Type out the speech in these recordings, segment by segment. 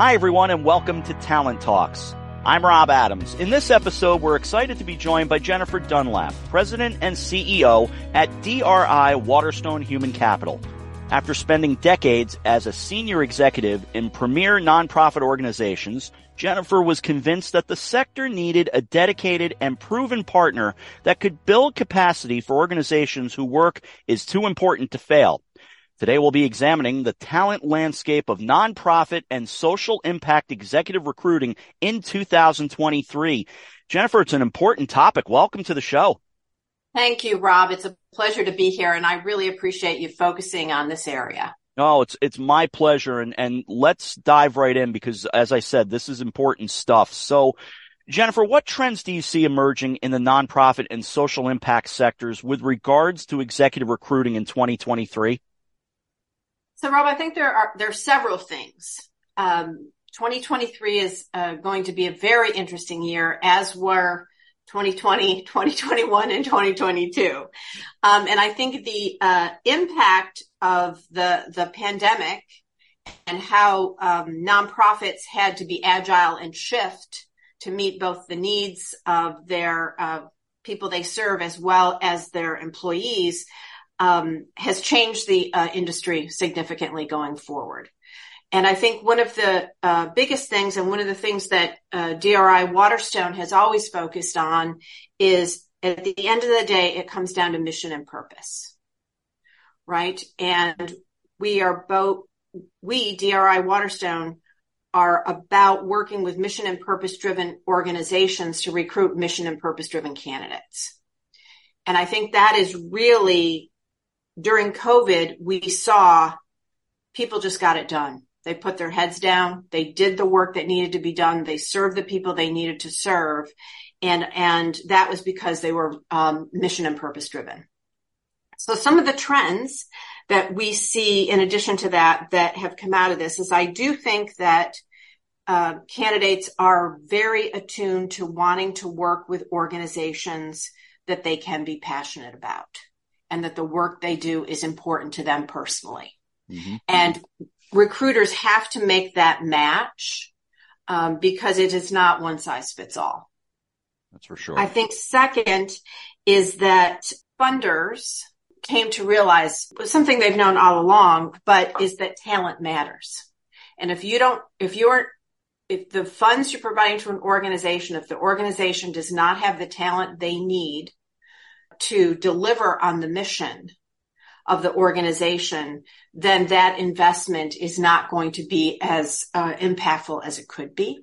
Hi, everyone, and welcome to Talent Talks. I'm Rob Adams. In this episode, we're excited to be joined by Jennifer Dunlap, President and CEO at DRI Waterstone Human Capital. After spending decades as a senior executive in premier nonprofit organizations, Jennifer was convinced that the sector needed a dedicated and proven partner that could build capacity for organizations whose work is too important to fail. Today we'll be examining the talent landscape of nonprofit and social impact executive recruiting in 2023. Jennifer, it's an important topic. Welcome to the show. Thank you, Rob. It's a pleasure to be here and I really appreciate you focusing on this area. No, it's it's my pleasure and and let's dive right in because as I said, this is important stuff. So Jennifer, what trends do you see emerging in the nonprofit and social impact sectors with regards to executive recruiting in 2023? So, Rob, I think there are there are several things. Um, 2023 is uh, going to be a very interesting year, as were 2020, 2021, and 2022. Um, and I think the uh, impact of the the pandemic and how um, nonprofits had to be agile and shift to meet both the needs of their uh, people they serve as well as their employees has changed the uh, industry significantly going forward. And I think one of the uh, biggest things and one of the things that uh, DRI Waterstone has always focused on is at the end of the day, it comes down to mission and purpose, right? And we are both, we, DRI Waterstone, are about working with mission and purpose driven organizations to recruit mission and purpose driven candidates. And I think that is really during COVID, we saw people just got it done. They put their heads down. They did the work that needed to be done. They served the people they needed to serve. And, and that was because they were um, mission and purpose driven. So some of the trends that we see in addition to that, that have come out of this is I do think that uh, candidates are very attuned to wanting to work with organizations that they can be passionate about and that the work they do is important to them personally. Mm-hmm. And recruiters have to make that match um, because it is not one size fits all. That's for sure. I think second is that funders came to realize something they've known all along, but is that talent matters. And if you don't, if you're, if the funds you're providing to an organization, if the organization does not have the talent they need to deliver on the mission of the organization, then that investment is not going to be as uh, impactful as it could be.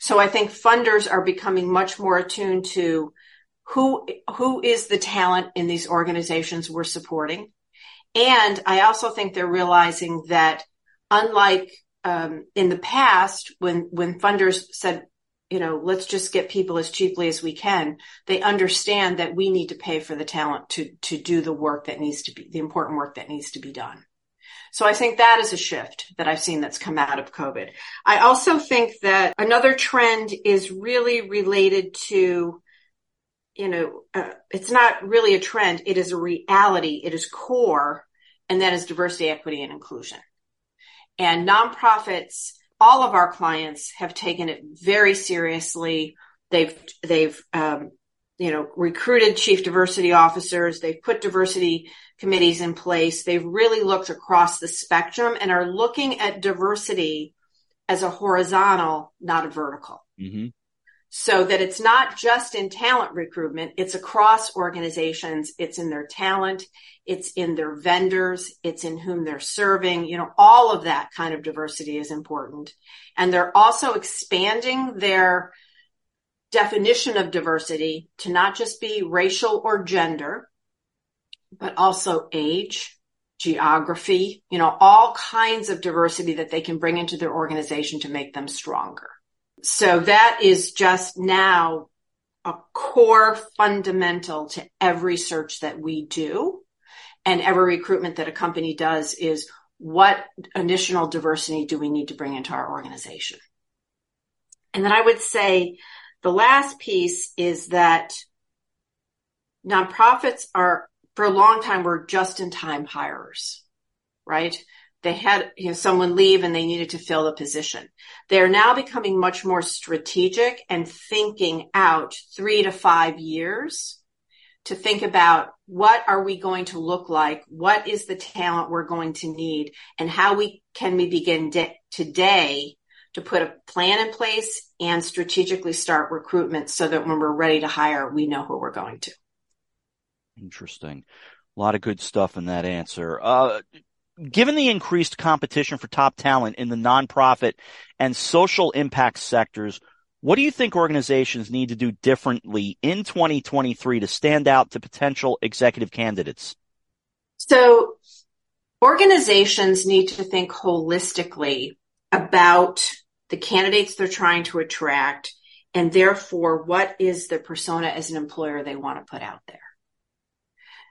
So I think funders are becoming much more attuned to who, who is the talent in these organizations we're supporting. And I also think they're realizing that unlike um, in the past, when when funders said you know, let's just get people as cheaply as we can. They understand that we need to pay for the talent to, to do the work that needs to be, the important work that needs to be done. So I think that is a shift that I've seen that's come out of COVID. I also think that another trend is really related to, you know, uh, it's not really a trend. It is a reality. It is core and that is diversity, equity and inclusion. And nonprofits all of our clients have taken it very seriously. They've, they've, um, you know, recruited chief diversity officers. They've put diversity committees in place. They've really looked across the spectrum and are looking at diversity as a horizontal, not a vertical. Mm-hmm so that it's not just in talent recruitment, it's across organizations, it's in their talent, it's in their vendors, it's in whom they're serving, you know, all of that kind of diversity is important. And they're also expanding their definition of diversity to not just be racial or gender, but also age, geography, you know, all kinds of diversity that they can bring into their organization to make them stronger. So that is just now a core fundamental to every search that we do and every recruitment that a company does is what additional diversity do we need to bring into our organization? And then I would say the last piece is that nonprofits are for a long time were just in time hirers, right? They had you know, someone leave and they needed to fill the position. They're now becoming much more strategic and thinking out three to five years to think about what are we going to look like? What is the talent we're going to need and how we can we begin de- today to put a plan in place and strategically start recruitment so that when we're ready to hire, we know who we're going to. Interesting. A lot of good stuff in that answer. Uh, given the increased competition for top talent in the nonprofit and social impact sectors, what do you think organizations need to do differently in 2023 to stand out to potential executive candidates? So organizations need to think holistically about the candidates they're trying to attract and therefore what is the persona as an employer they want to put out there.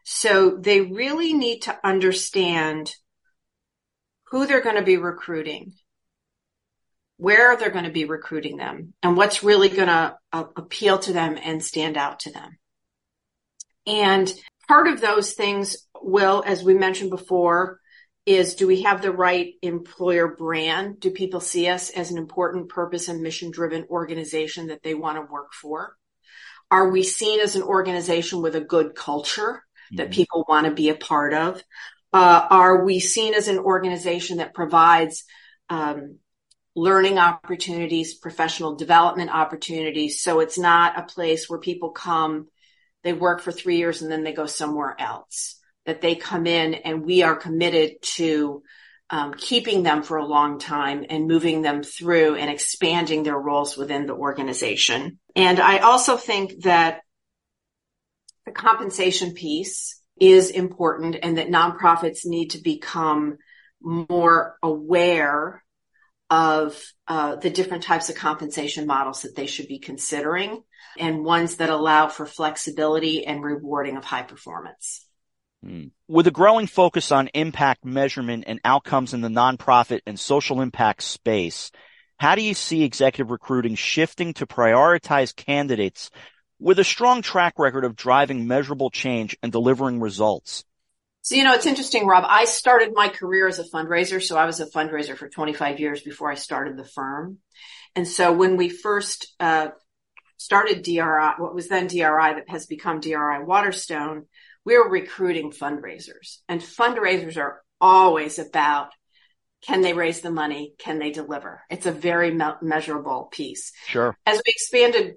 So they really need to understand who they're going to be recruiting, where they're going to be recruiting them, and what's really going to uh, appeal to them and stand out to them. And part of those things will, as we mentioned before, is do we have the right employer brand? Do people see us as an important purpose and mission driven organization that they want to work for? Are we seen as an organization with a good culture that mm-hmm. people want to be a part of? Uh, are we seen as an organization that provides um, learning opportunities, professional development opportunities? So it's not a place where people come, they work for three years and then they go somewhere else. That they come in and we are committed to um, keeping them for a long time and moving them through and expanding their roles within the organization. And I also think that the compensation piece is important and that nonprofits need to become more aware of uh, the different types of compensation models that they should be considering and ones that allow for flexibility and rewarding of high performance. Hmm. With a growing focus on impact measurement and outcomes in the nonprofit and social impact space, how do you see executive recruiting shifting to prioritize candidates with a strong track record of driving measurable change and delivering results. So, you know, it's interesting, Rob. I started my career as a fundraiser. So I was a fundraiser for 25 years before I started the firm. And so when we first, uh, started DRI, what was then DRI that has become DRI Waterstone, we were recruiting fundraisers and fundraisers are always about can they raise the money? Can they deliver? It's a very me- measurable piece. Sure. As we expanded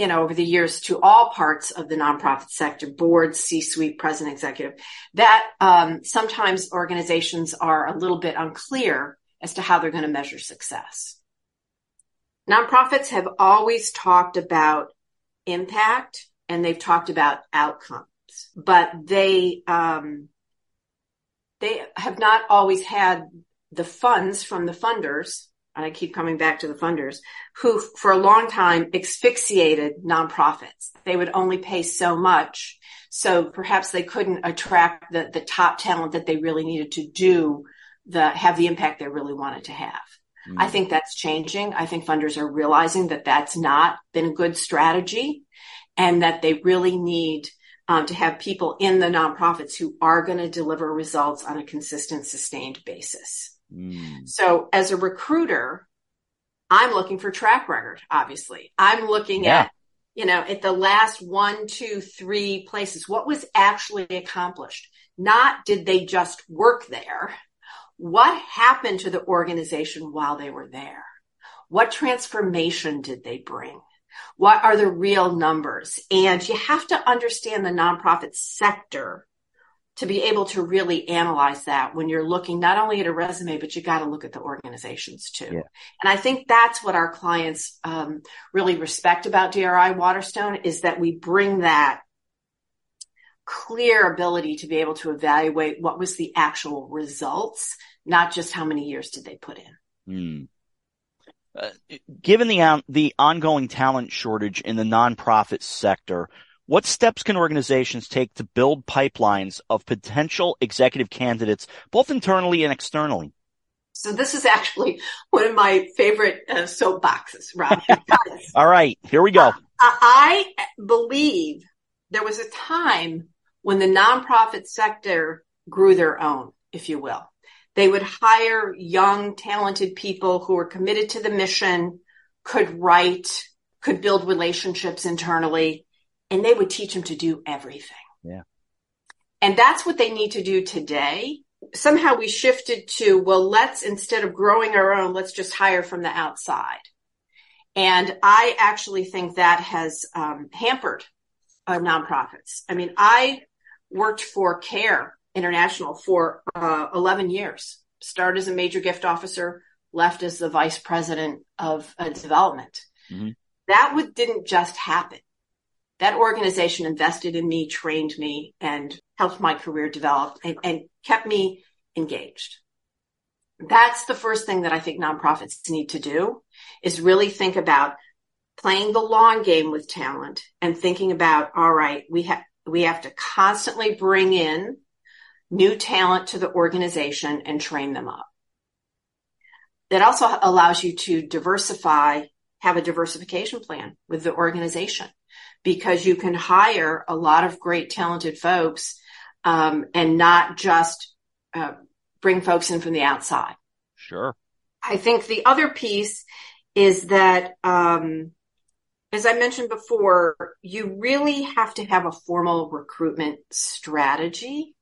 you know, over the years to all parts of the nonprofit sector, board, C-suite, president, executive, that um, sometimes organizations are a little bit unclear as to how they're going to measure success. Nonprofits have always talked about impact and they've talked about outcomes, but they um, they have not always had the funds from the funders and I keep coming back to the funders, who for a long time asphyxiated nonprofits. They would only pay so much. So perhaps they couldn't attract the, the top talent that they really needed to do the, have the impact they really wanted to have. Mm. I think that's changing. I think funders are realizing that that's not been a good strategy and that they really need um, to have people in the nonprofits who are going to deliver results on a consistent, sustained basis. Mm. So as a recruiter, I'm looking for track record, obviously. I'm looking yeah. at, you know, at the last one, two, three places. What was actually accomplished? Not did they just work there? What happened to the organization while they were there? What transformation did they bring? What are the real numbers? And you have to understand the nonprofit sector to be able to really analyze that when you're looking not only at a resume, but you got to look at the organizations too. Yeah. And I think that's what our clients um, really respect about DRI Waterstone is that we bring that clear ability to be able to evaluate what was the actual results, not just how many years did they put in. Mm. Uh, given the the ongoing talent shortage in the nonprofit sector, what steps can organizations take to build pipelines of potential executive candidates, both internally and externally? So this is actually one of my favorite uh, soapboxes, Rob. All right, here we go. Uh, I believe there was a time when the nonprofit sector grew their own, if you will. They would hire young, talented people who were committed to the mission, could write, could build relationships internally, and they would teach them to do everything. Yeah. And that's what they need to do today. Somehow we shifted to, well, let's, instead of growing our own, let's just hire from the outside. And I actually think that has um, hampered uh, nonprofits. I mean, I worked for CARE International for uh, 11 years, started as a major gift officer, left as the vice president of uh, development. Mm-hmm. That would, didn't just happen. That organization invested in me, trained me, and helped my career develop and, and kept me engaged. That's the first thing that I think nonprofits need to do is really think about playing the long game with talent and thinking about, all right, we have, we have to constantly bring in new talent to the organization and train them up. That also allows you to diversify, have a diversification plan with the organization because you can hire a lot of great talented folks um, and not just uh, bring folks in from the outside. Sure. I think the other piece is that, um, as I mentioned before, you really have to have a formal recruitment strategy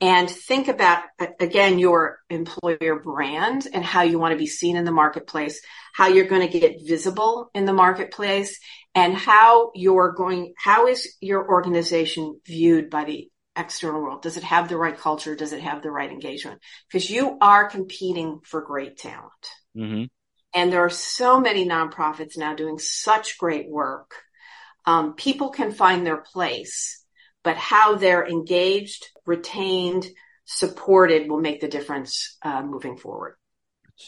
and think about again your employer brand and how you want to be seen in the marketplace, how you're going to get visible in the marketplace and how you're going, how is your organization viewed by the external world? Does it have the right culture? Does it have the right engagement? Because you are competing for great talent. Mm-hmm. And there are so many nonprofits now doing such great work. Um, people can find their place, but how they're engaged, retained, supported will make the difference uh, moving forward.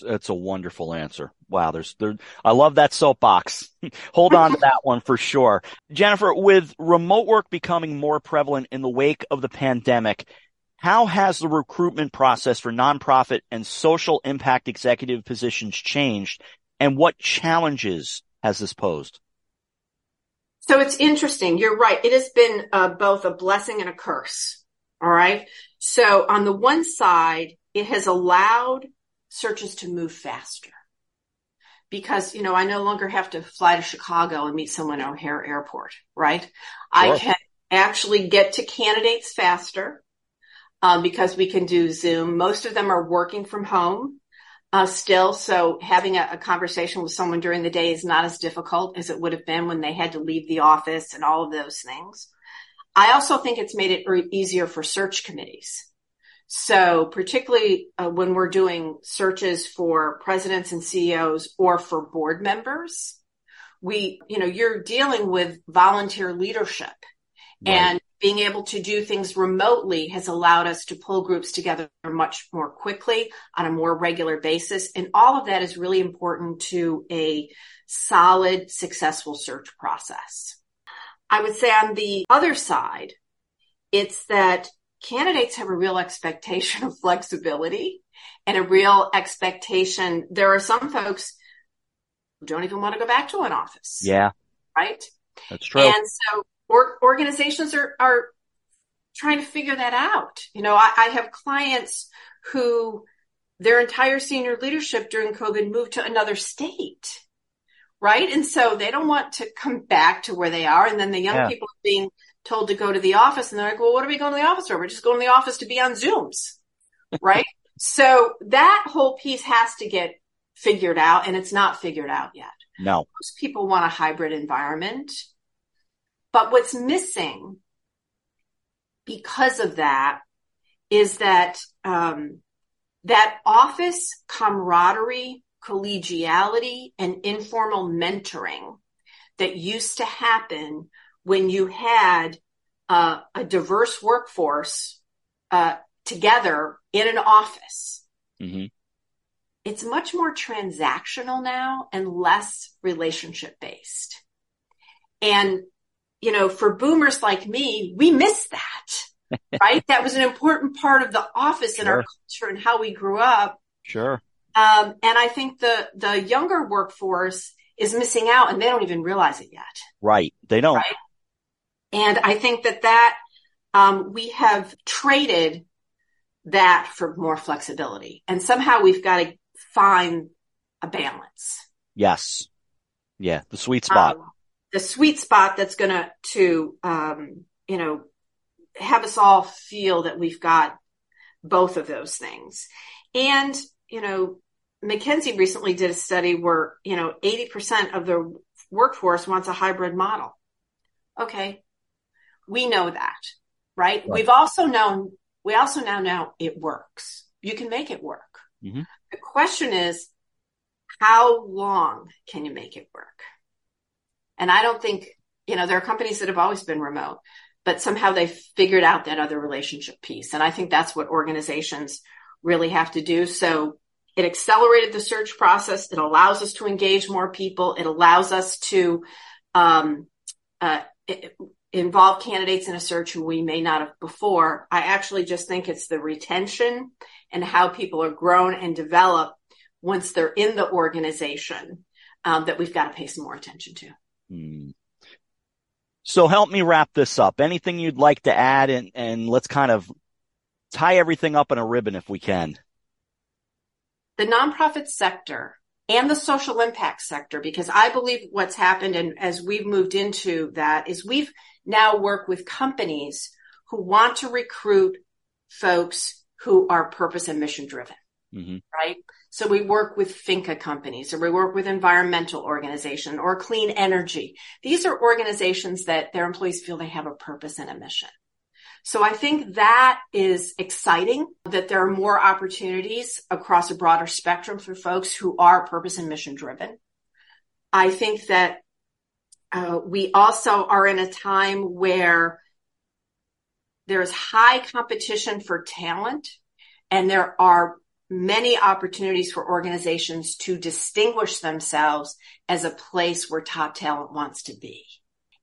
It's a wonderful answer. Wow, there's there. I love that soapbox. Hold on to that one for sure, Jennifer. With remote work becoming more prevalent in the wake of the pandemic, how has the recruitment process for nonprofit and social impact executive positions changed, and what challenges has this posed? So it's interesting. You're right. It has been uh, both a blessing and a curse. All right. So on the one side, it has allowed searches to move faster. Because, you know, I no longer have to fly to Chicago and meet someone at O'Hare Airport, right? Sure. I can actually get to candidates faster um, because we can do Zoom. Most of them are working from home uh, still, so having a, a, conversation with someone during the day is not as difficult as it would have been when they had to leave the office and all of those things. I also think it's made it easier for search committees so particularly uh, when we're doing searches for presidents and CEOs or for board members, we, you know, you're dealing with volunteer leadership right. and being able to do things remotely has allowed us to pull groups together much more quickly on a more regular basis. And all of that is really important to a solid, successful search process. I would say on the other side, it's that candidates have a real expectation of flexibility and a real expectation. There are some folks who don't even want to go back to an office. Yeah. Right. That's true. And so or, organizations are, are trying to figure that out. You know, I, I have clients who their entire senior leadership during COVID moved to another state. Right. And so they don't want to come back to where they are. And then the young yeah. people are being told to go to the office and they're like, well, what are we going to the office for? We're just going to the office to be on Zooms. Right. so that whole piece has to get figured out and it's not figured out yet. No. Most people want a hybrid environment. But what's missing because of that is that, um, that office camaraderie, collegiality and informal mentoring that used to happen when you had uh, a diverse workforce uh, together in an office. Mm-hmm. It's much more transactional now and less relationship based. And, you know, for boomers like me, we miss that, right? That was an important part of the office sure. and our culture and how we grew up. Sure. Um, and I think the, the younger workforce is missing out and they don't even realize it yet. Right. They don't. Right? And I think that that, um, we have traded that for more flexibility. And somehow we've got to find a balance. Yes. Yeah. The sweet spot. Um, the sweet spot that's going to, to, um, you know, have us all feel that we've got both of those things. And, you know, McKinsey recently did a study where, you know, 80% of the workforce wants a hybrid model. Okay. We know that, right? right? We've also known, we also now know it works. You can make it work. Mm-hmm. The question is, how long can you make it work? And I don't think, you know, there are companies that have always been remote, but somehow they figured out that other relationship piece. And I think that's what organizations really have to do. So it accelerated the search process. It allows us to engage more people. It allows us to um, uh, involve candidates in a search who we may not have before. I actually just think it's the retention and how people are grown and develop once they're in the organization um, that we've got to pay some more attention to. Hmm. So help me wrap this up. Anything you'd like to add and, and let's kind of tie everything up in a ribbon if we can. The nonprofit sector and the social impact sector, because I believe what's happened and as we've moved into that is we've now worked with companies who want to recruit folks who are purpose and mission driven, mm-hmm. right? So we work with Finca companies or we work with environmental organization or clean energy. These are organizations that their employees feel they have a purpose and a mission. So I think that is exciting that there are more opportunities across a broader spectrum for folks who are purpose and mission driven. I think that uh, we also are in a time where there's high competition for talent and there are many opportunities for organizations to distinguish themselves as a place where top talent wants to be.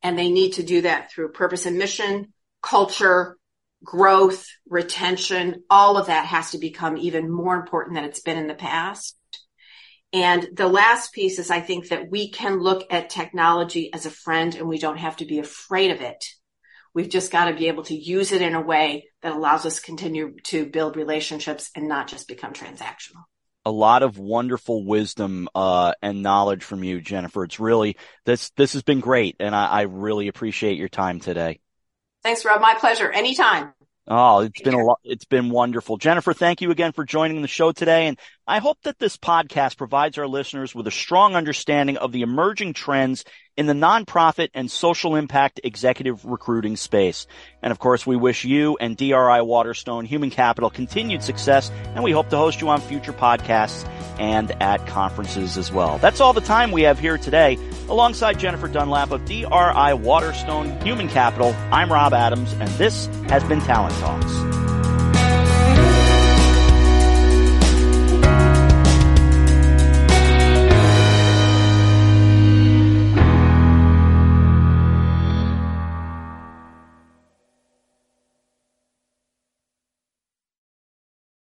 And they need to do that through purpose and mission, culture, growth, retention. All of that has to become even more important than it's been in the past. And the last piece is I think that we can look at technology as a friend and we don't have to be afraid of it We've just got to be able to use it in a way that allows us to continue to build relationships and not just become transactional. A lot of wonderful wisdom uh, and knowledge from you, Jennifer. It's really this this has been great, and I, I really appreciate your time today. Thanks, Rob. My pleasure. Anytime. Oh, it's been a lot. It's been wonderful. Jennifer, thank you again for joining the show today. And I hope that this podcast provides our listeners with a strong understanding of the emerging trends in the nonprofit and social impact executive recruiting space. And of course, we wish you and DRI Waterstone Human Capital continued success. And we hope to host you on future podcasts and at conferences as well. That's all the time we have here today. Alongside Jennifer Dunlap of DRI Waterstone Human Capital, I'm Rob Adams, and this has been Talent Talks.